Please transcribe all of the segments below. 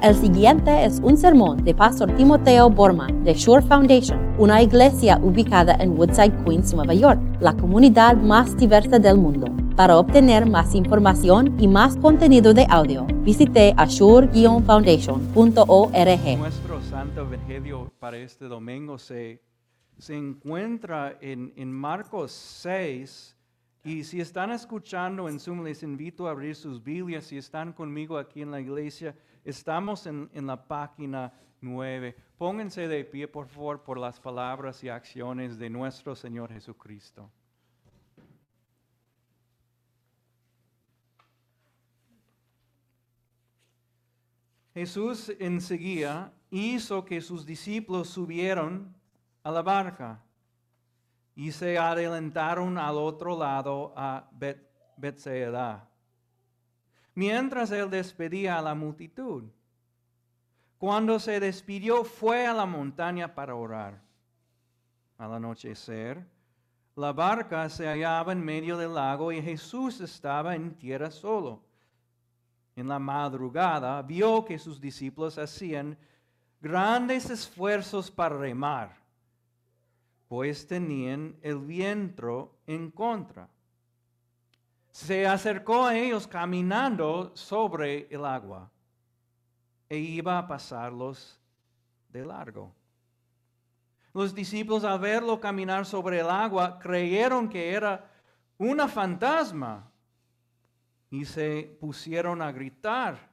El siguiente es un sermón de Pastor Timoteo Borman de Shore Foundation, una iglesia ubicada en Woodside, Queens, Nueva York, la comunidad más diversa del mundo. Para obtener más información y más contenido de audio, visite ashore-foundation.org. Nuestro santo evangelio para este domingo se, se encuentra en, Marcos 6. Y si están escuchando en Zoom, les invito a abrir sus Biblias. Si están conmigo aquí en la iglesia, estamos en, en la página 9. Pónganse de pie, por favor, por las palabras y acciones de nuestro Señor Jesucristo. Jesús enseguida hizo que sus discípulos subieron a la barca y se adelantaron al otro lado a Bet. Mientras él despedía a la multitud, cuando se despidió fue a la montaña para orar. Al anochecer, la barca se hallaba en medio del lago y Jesús estaba en tierra solo en la madrugada, vio que sus discípulos hacían grandes esfuerzos para remar, pues tenían el viento en contra. Se acercó a ellos caminando sobre el agua e iba a pasarlos de largo. Los discípulos al verlo caminar sobre el agua creyeron que era una fantasma y se pusieron a gritar,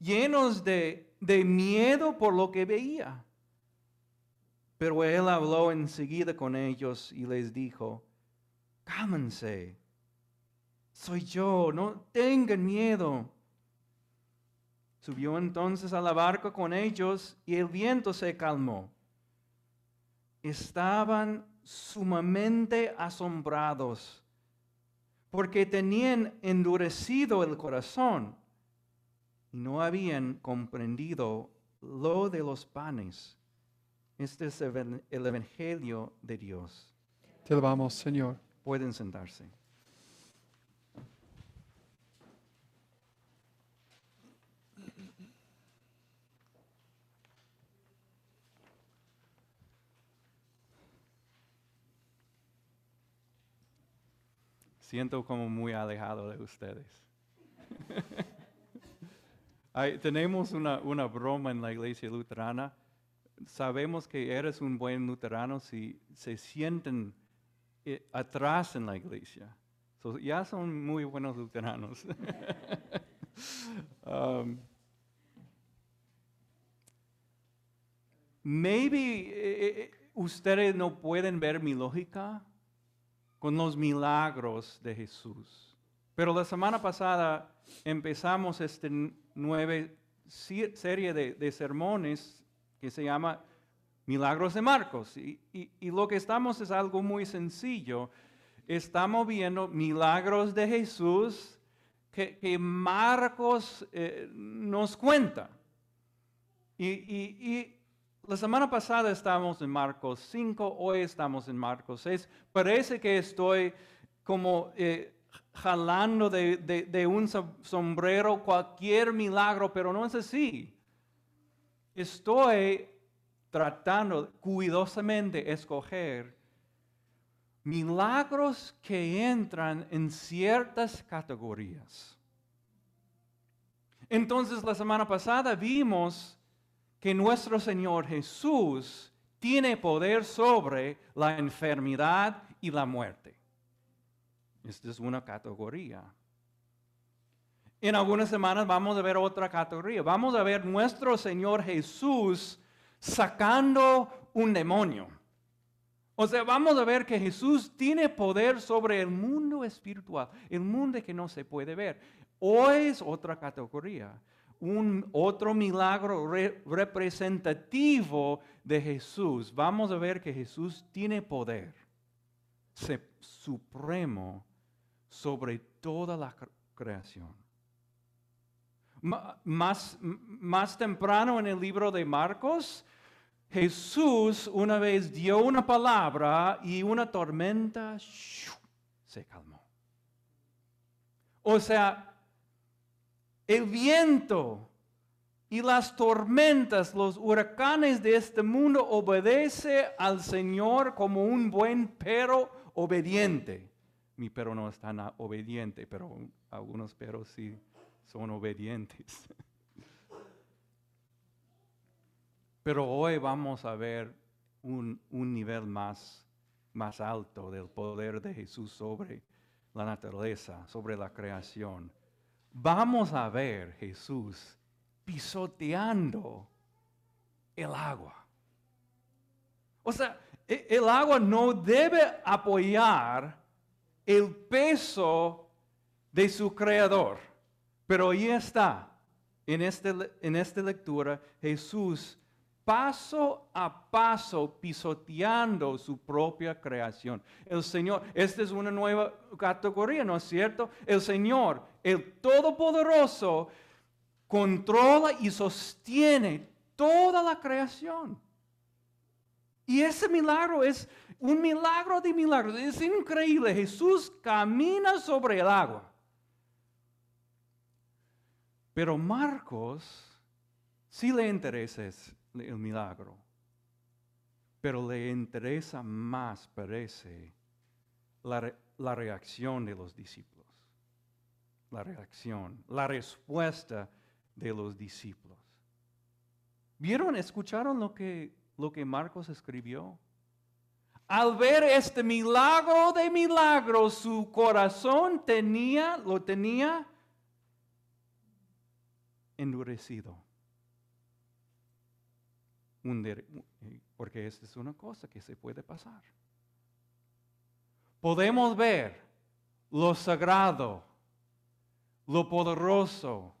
llenos de, miedo por lo que veía. Pero él habló enseguida con ellos y les dijo, cálmense, soy yo, no tengan miedo. Subió entonces a la barca con ellos y el viento se calmó. Estaban sumamente asombrados porque tenían endurecido el corazón y no habían comprendido lo de los panes. Este es el Evangelio de Dios. Te alabamos, Señor. Pueden sentarse. Siento como muy alejado de ustedes. tenemos una, una, broma en la iglesia luterana. Sabemos que eres un buen luterano si se sienten eh, atrás en la iglesia. ya son muy buenos luteranos. um, maybe eh, eh, ustedes no pueden ver mi lógica con los milagros de Jesús. Pero la semana pasada empezamos esta nueva serie de, sermones que se llama Milagros de Marcos. Y, lo que estamos es algo muy sencillo. Estamos viendo milagros de Jesús que, Marcos eh, nos cuenta. y, la semana pasada estábamos en Marcos 5, hoy estamos en Marcos 6. Parece que estoy como eh, jalando de, un sombrero cualquier milagro, pero no es así. Estoy tratando cuidadosamente escoger milagros que entran en ciertas categorías. Entonces la semana pasada vimos que nuestro Señor Jesús tiene poder sobre la enfermedad y la muerte. Esta es una categoría. En algunas semanas vamos a ver otra categoría. Vamos a ver nuestro Señor Jesús sacando un demonio. O sea, vamos a ver que Jesús tiene poder sobre el mundo espiritual, el mundo que no se puede ver. Hoy es otra categoría un otro milagro representativo de Jesús. Vamos a ver que Jesús tiene poder supremo sobre toda la creación. Más, más temprano en el libro de Marcos, Jesús una vez dio una palabra y una tormenta se calmó. O sea, el viento y las tormentas, los huracanes de este mundo obedece al Señor como un buen perro obediente. Mi perro no es tan obediente, pero algunos perros sí son obedientes. Pero hoy vamos a ver un, nivel más, más alto del poder de Jesús sobre la naturaleza, sobre la creación. Vamos a ver Jesús pisoteando el agua. O sea, e, el agua no debe apoyar el peso de su creador. Pero ahí está, en, este, en esta lectura, Jesús paso a paso pisoteando su propia creación. El Señor, esta es una nueva categoría, ¿no es cierto? El Señor, el Todopoderoso, controla y sostiene toda la creación. Y ese milagro es un milagro de milagros. Es increíble. Jesús camina sobre el agua. Pero Marcos sí le interesa el milagro. Pero le interesa más, parece, la, la reacción de los discípulos. La reacción, la respuesta de los discípulos. ¿Vieron, escucharon lo que, lo que Marcos escribió? Al ver este milagro de milagros, su corazón tenía, lo tenía endurecido. Porque esta es una cosa que se puede pasar. Podemos ver lo sagrado, lo poderoso,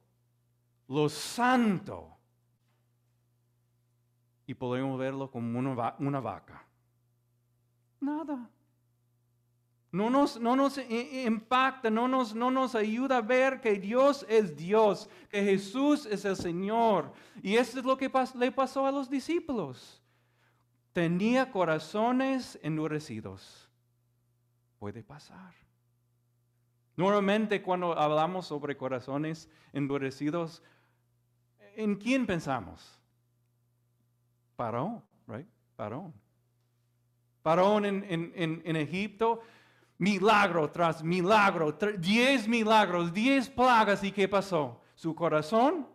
lo santo. Y podemos verlo como una, una vaca. Nada. No nos, no nos impacta, no nos, no nos ayuda a ver que Dios es Dios, que Jesús es el Señor. Y esto es lo que le pasó a los discípulos. Tenía corazones endurecidos. Puede pasar. Normalmente cuando hablamos sobre corazones endurecidos, ¿en quién pensamos? Parón, right? Parón. Parón en, Egipto, milagro tras milagro, diez milagros, diez plagas, ¿y qué pasó? Su corazón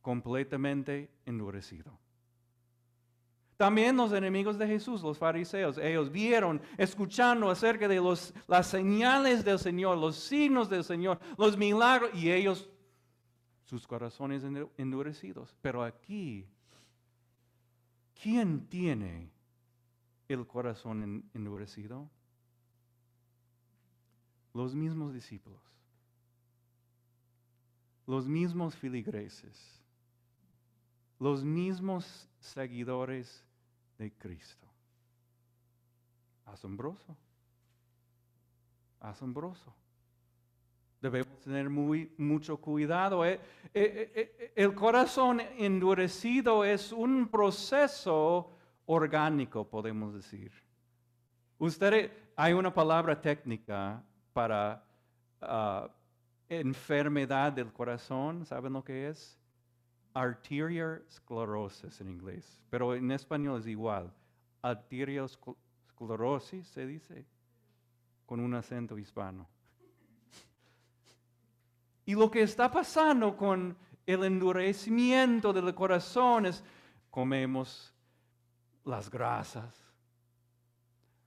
completamente endurecido. También los enemigos de Jesús, los fariseos, ellos vieron, escuchando acerca de los, las señales del Señor, los signos del Señor, los milagros, y ellos sus corazones endurecidos. Pero aquí, ¿quién tiene el corazón endurecido? Los mismos discípulos, los mismos filigreses, los mismos seguidores de Cristo. Asombroso. Asombroso. Debemos tener muy, mucho cuidado. Eh, eh, eh, el corazón endurecido es un proceso orgánico, podemos decir. Ustedes, hay una palabra técnica para ah, enfermedad del corazón, ¿saben lo que es? Arterial sclerosis en inglés, pero en español es igual. Arteriosclerosis se dice con un acento hispano. Y lo que está pasando con el endurecimiento del corazón es comemos las grasas,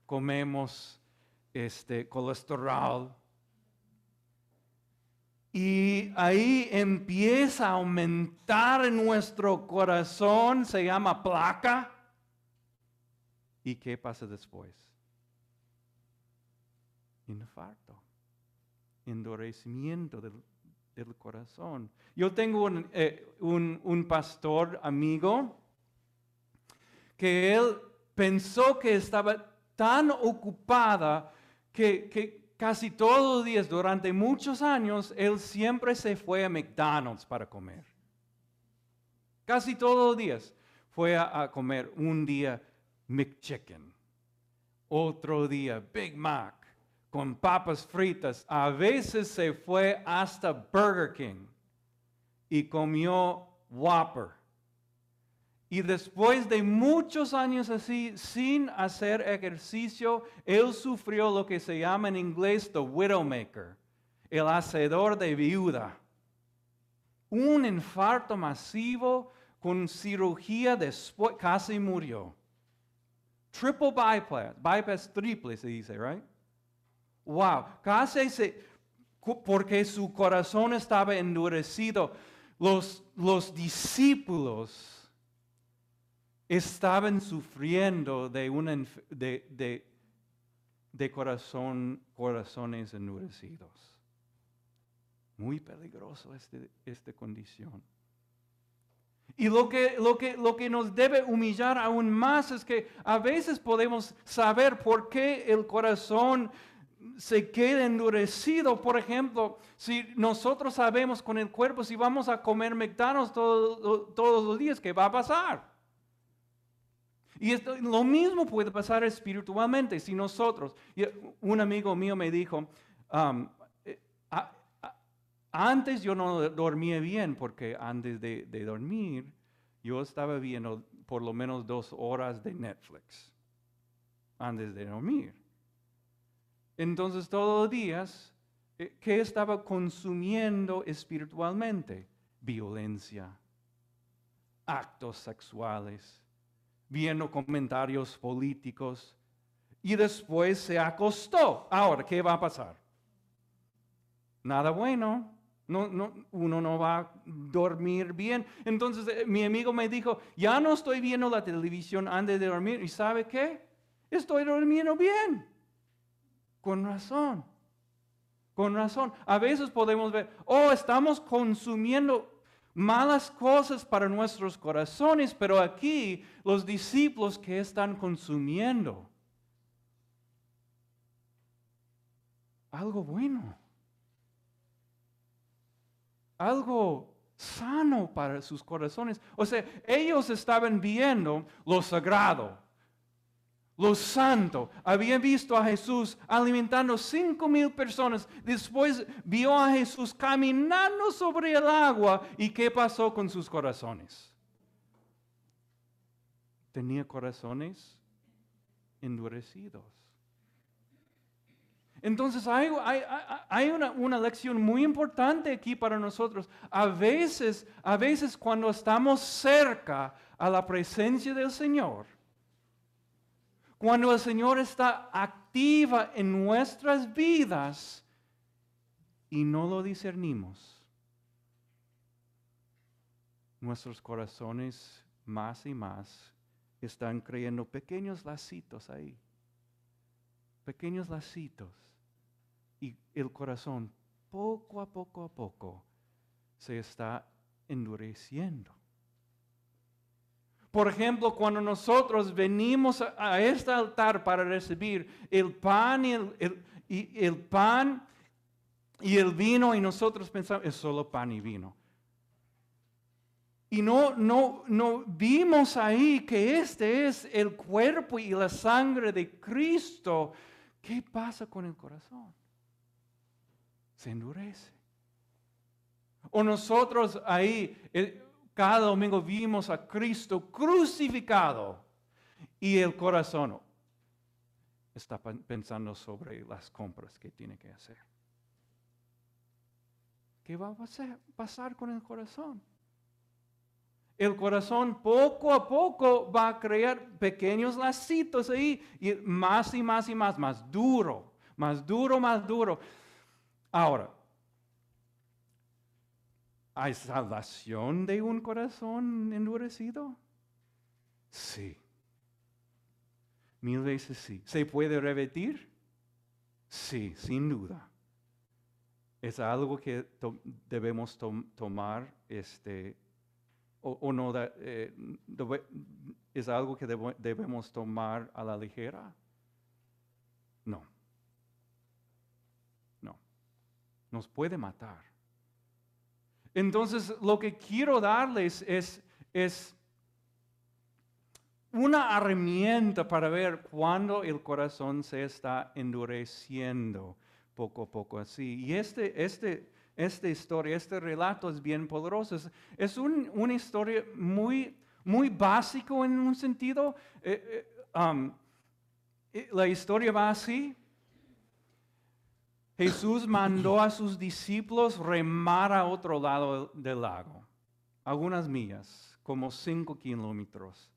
comemos este colesterol. Y ahí empieza a aumentar en nuestro corazón, se llama placa. ¿Y qué pasa después? Infarto, endurecimiento del del corazón. Yo tengo eh, un, un, pastor amigo que él pensó que estaba tan ocupada que, casi todos los días, durante muchos años, él siempre se fue a McDonald's para comer. Casi todos los días fue a, a comer un día McChicken, otro día Big Mac, con papas fritas. A veces se fue hasta Burger King y comió Whopper. Y después de muchos años así, sin hacer ejercicio, él sufrió lo que se llama en inglés the widowmaker, el hacedor de viuda. Un infarto masivo con cirugía después, casi murió. Triple bypass, bypass triple se dice, right? Wow, casi se, porque su corazón estaba endurecido. Los, los discípulos estaban sufriendo de, una, de, de, corazón, corazones endurecidos. Muy peligroso este, esta condición. Y lo que, lo, que, lo que nos debe humillar aún más es que a veces podemos saber por qué el corazón se queda endurecido. Por ejemplo, si nosotros sabemos con el cuerpo, si vamos a comer McDonald's todos los días, ¿qué va a pasar? Y esto, lo mismo puede pasar espiritualmente si nosotros, un amigo mío me dijo, eh, antes yo no dormía bien porque antes de, de, dormir yo estaba viendo por lo menos dos horas de Netflix antes de dormir. Entonces todos los días, eh, ¿qué estaba consumiendo espiritualmente? Violencia, actos sexuales viendo comentarios políticos y después se acostó. Ahora, ¿qué va a pasar? Nada bueno. No, no, uno no va a dormir bien. Entonces eh, mi amigo me dijo, ya no estoy viendo la televisión antes de dormir. ¿Y sabe qué? Estoy durmiendo bien. Con razón. Con razón. A veces podemos ver, oh, estamos consumiendo malas cosas para nuestros corazones, pero aquí los discípulos que están consumiendo algo bueno, algo sano para sus corazones. O sea, ellos estaban viendo lo sagrado, los santos habían visto a Jesús alimentando cinco mil personas. Después vio a Jesús caminando sobre el agua. ¿Y qué pasó con sus corazones? Tenía corazones endurecidos. Entonces hay, una, una, lección muy importante aquí para nosotros. A veces, a veces cuando estamos cerca a la presencia del Señor, cuando el Señor está activa en nuestras vidas y no lo discernimos, nuestros corazones más y más están creyendo pequeños lacitos ahí, pequeños lacitos. Y el corazón poco a poco a poco se está endureciendo. Por ejemplo, cuando nosotros venimos a, este altar para recibir el pan y el, pan y el vino y nosotros pensamos, es solo pan y vino. Y no, no, no vimos ahí que este es el cuerpo y la sangre de Cristo. ¿Qué pasa con el corazón? Se endurece. O nosotros ahí, cada domingo vimos a Cristo crucificado y el corazón está pensando sobre las compras que tiene que hacer. ¿Qué va a pasar con el corazón? El corazón poco a poco va a crear pequeños lacitos ahí y más y más y más, más duro, más duro, más duro. Ahora, ¿Hay salvación de un corazón endurecido? Sí. Mil veces sí. ¿Se puede repetir? Sí, sin duda. Es algo que debemos tomar, este, o, no, eh, es algo que debemos tomar a la ligera. No. No. Nos puede matar. Entonces, lo que quiero darles es, es una herramienta para ver cuándo el corazón se está endureciendo poco a poco así. Y este, este, esta historia, este relato es bien poderoso. Es, es un- una historia muy, muy básico en un sentido. Eh, eh, um, eh, la historia va así. Jesús mandó a sus discípulos remar a otro lado del lago, algunas millas, como cinco kilómetros.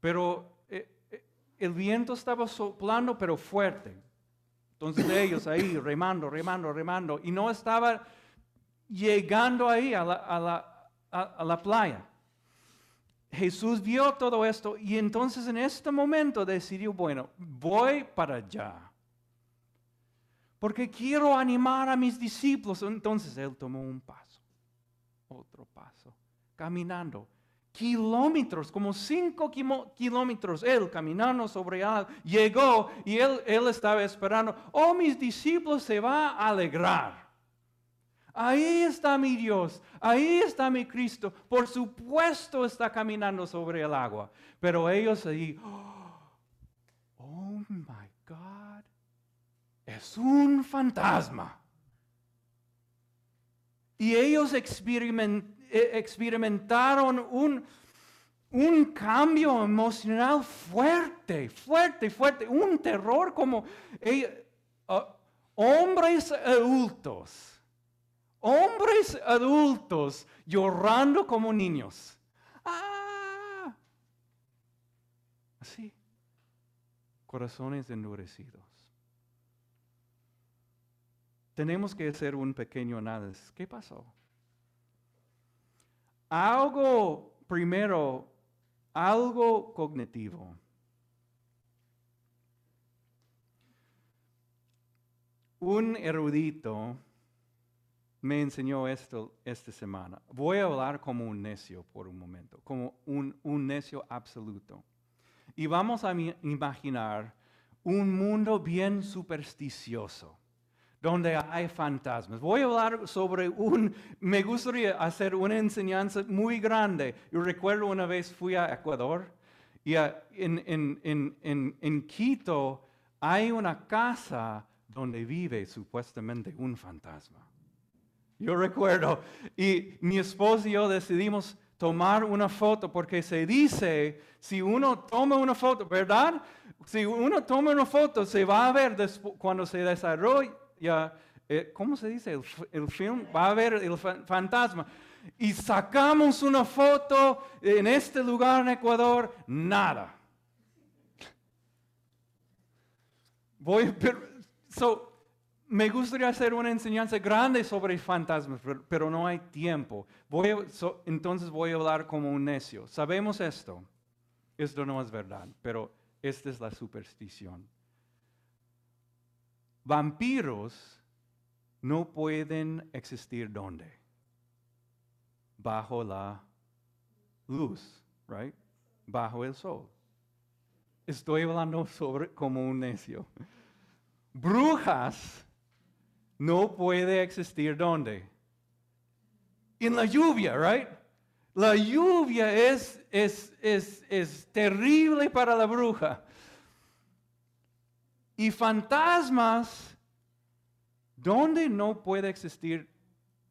Pero eh, eh, el viento estaba soplando, pero fuerte. Entonces ellos ahí remando, remando, remando, y no estaba llegando ahí a la, a la- a- a la playa. Jesús vio todo esto y entonces en este momento decidió, bueno, voy para allá. Porque quiero animar a mis discípulos. Entonces él tomó un paso, otro paso, caminando. Kilómetros, como cinco kilómetros, él caminando sobre algo, llegó y él, él estaba esperando, oh, mis discípulos se va a alegrar. Ahí está mi Dios, ahí está mi Cristo. Por supuesto está caminando sobre el agua. Pero ellos ahí, oh es un fantasma. Y ellos eh, experimentaron un, un cambio emocional fuerte, fuerte, fuerte, un terror como eh, ah, hombres adultos hombres adultos llorando como niños. ¡Ah! Así. Corazones endurecidos. Tenemos que hacer un pequeño análisis. ¿Qué pasó? Algo, primero, algo cognitivo. Un erudito me enseñó esto esta semana. Voy a hablar como un necio por un momento, como un, un necio absoluto. Y vamos a imaginar un mundo bien supersticioso, donde hay fantasmas. Voy a hablar sobre un, me gustaría hacer una enseñanza muy grande. Yo recuerdo una vez fui a Ecuador y ah, en, en- en- en- Quito hay una casa donde vive supuestamente un fantasma. Yo recuerdo, y mi esposo y yo decidimos tomar una foto porque se dice, si uno toma una foto, ¿verdad? Si uno toma una foto, se va a ver cuando se desarrolla, eh, ¿cómo se dice? El, el film, va a ver el fa- fantasma. Y sacamos una foto en este lugar en Ecuador, nada. Voy, pero, so, me gustaría hacer una enseñanza grande sobre fantasmas, pero, pero no hay tiempo. Voy so- entonces voy a hablar como un necio. Sabemos esto. Esto no es verdad, pero esta es la superstición. Vampiros no pueden existir ¿dónde? Bajo la luz, right? Bajo el sol. Estoy hablando sobre como un necio. Brujas no puede existir ¿dónde? En la lluvia, right? La lluvia es, es, es, es terrible para la bruja. Y fantasmas, ¿dónde no puede existir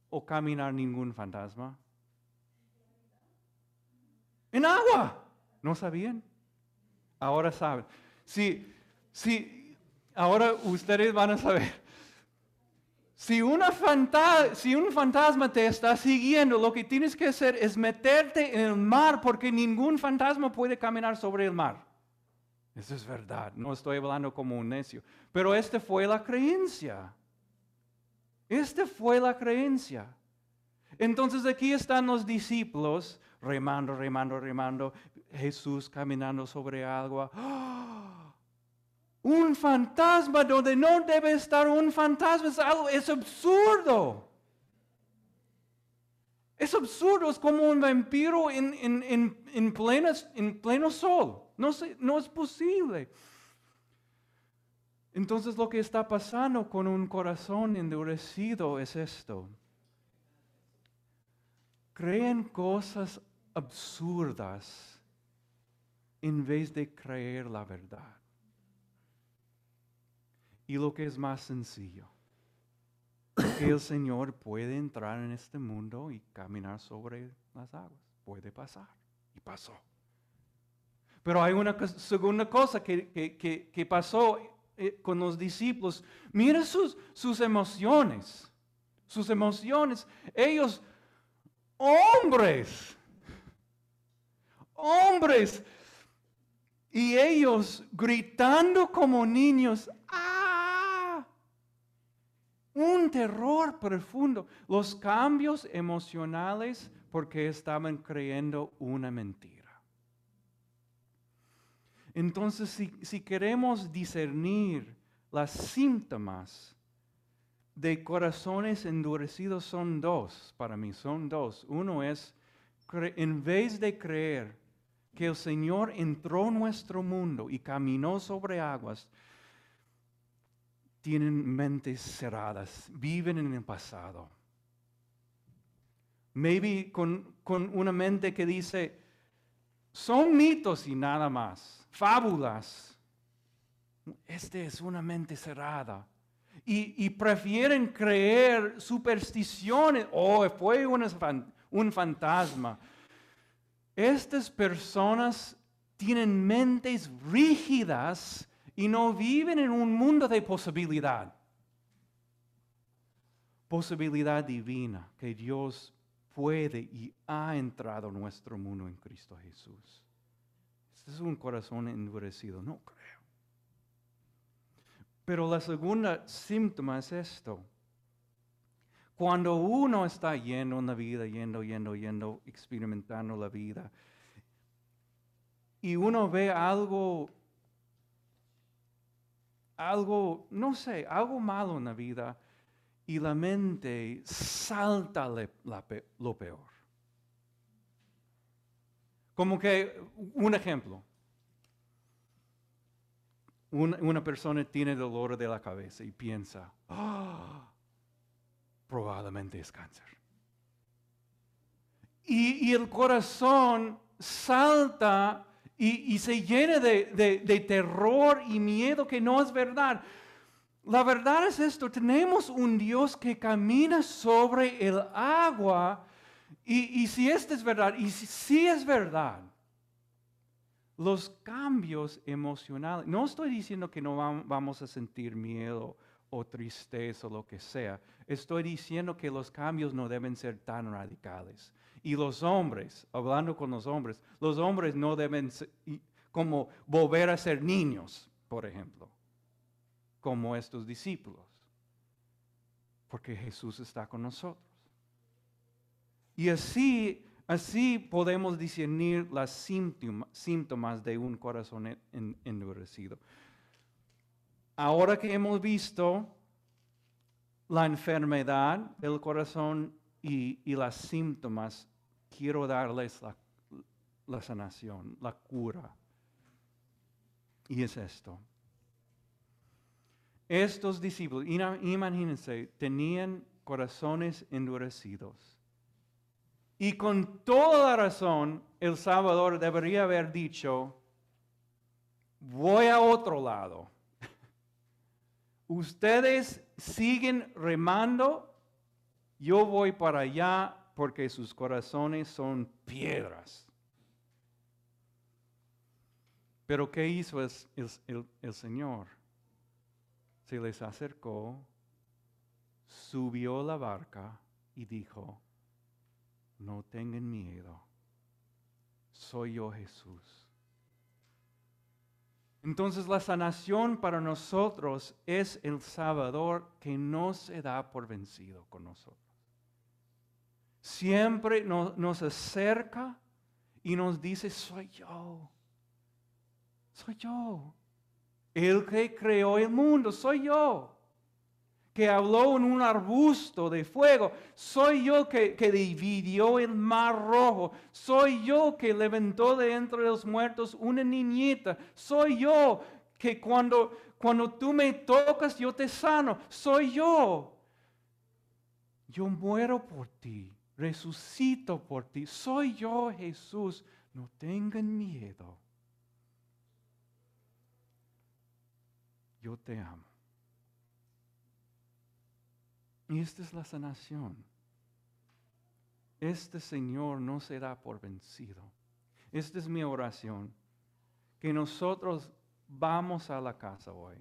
o caminar ningún fantasma? En agua. ¿No sabían? Ahora saben. Si, si, ahora ustedes van a saber. Si, una si un fantasma te está siguiendo, lo que tienes que hacer es meterte en el mar porque ningún fantasma puede caminar sobre el mar. Eso es verdad, no estoy hablando como un necio. Pero esta fue la creencia. Esta fue la creencia. Entonces aquí están los discípulos remando, remando, remando. Jesús caminando sobre agua. ¡Ah! Un fantasma donde no debe estar un fantasma es algo, es absurdo. Es absurdo, es como un vampiro en, en, en, en, en pleno sol. No, no es posible. Entonces lo que está pasando con un corazón endurecido es esto. Creen cosas absurdas en vez de creer la verdad. Y lo que es más sencillo. que el Señor puede entrar en este mundo y caminar sobre las aguas. Puede pasar. Y pasó. Pero hay una segunda cosa que, pasó eh, con los discípulos. Mira sus, sus emociones. Sus emociones. Ellos, hombres. Hombres. Y ellos gritando como niños. ¡Ah! Un terror profundo. Los cambios emocionales porque estaban creyendo una mentira. Entonces, si, queremos discernir las síntomas de corazones endurecidos, son dos para mí, son dos. Uno es, en vez de creer que el Señor entró en nuestro mundo y caminó sobre aguas, tienen mentes cerradas, viven en el pasado. Maybe con, con una mente que dice, son mitos y nada más fábulas. Esta es una mente cerrada. Y, prefieren creer supersticiones. Oh, fue un fantasma. Estas personas tienen mentes rígidas y no viven en un mundo de posibilidad. Posibilidad divina que Dios puede y ha entrado en nuestro mundo en Cristo Jesús es un corazón endurecido. No creo. Pero la segunda síntoma es esto. Cuando uno está yendo en la vida, yendo, yendo, yendo, experimentando la vida, y uno ve algo, algo, no sé, algo malo en la vida, y la mente salta lo peor. Como que, un ejemplo. Una, persona tiene dolor de la cabeza y piensa, ah, probablemente es cáncer. Y, el corazón salta y, se llena de, de terror y miedo que no es verdad. La verdad es esto, tenemos un Dios que camina sobre el agua y, si esto es verdad, y si, es verdad, los cambios emocionales, no estoy diciendo que no vamos a sentir miedo o tristeza o lo que sea, estoy diciendo que los cambios no deben ser tan radicales. Y los hombres, hablando con los hombres, los hombres no deben como volver a ser niños, por ejemplo, como estos discípulos, porque Jesús está con nosotros. Y así, así podemos discernir las síntomas de un corazón endurecido. Ahora que hemos visto la enfermedad del corazón y, las síntomas, quiero darles la, la sanación, la cura. Y es esto. Estos discípulos, imagínense, tenían corazones endurecidos y con toda razón, el Salvador debería haber dicho, voy a otro lado. Ustedes siguen remando, yo voy para allá porque sus corazones son piedras. Pero ¿qué hizo el, el Señor? Se les acercó, subió la barca y dijo, no tengan miedo, soy yo Jesús. Entonces la sanación para nosotros es el Salvador que no se da por vencido con nosotros. Siempre nos, acerca y nos dice, soy yo, soy yo. El que creó el mundo, soy yo que habló en un arbusto de fuego. Soy yo que, dividió el mar rojo. Soy yo que levantó de entre los muertos una niñita. Soy yo que cuando, cuando tú me tocas yo te sano. Soy yo. Yo muero por ti. Resucito por ti. Soy yo Jesús. No tengan miedo. Yo te amo. Y esta es la sanación. Este Señor no se da por vencido. Esta es mi oración. Que nosotros vamos a la casa hoy.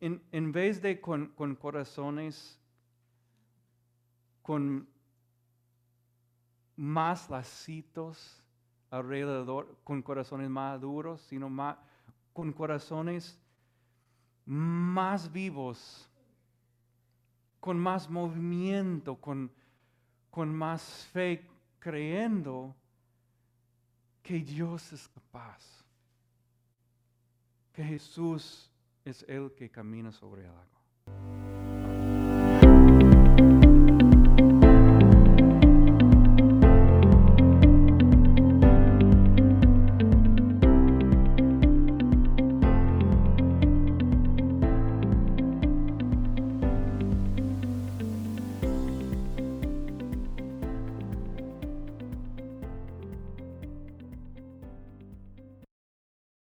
En, en vez de con, con corazones, con más lacitos alrededor, con corazones más duros, sino más, con corazones más vivos, con más movimiento, con, con más fe, creyendo que Dios es capaz, que Jesús es el que camina sobre el agua.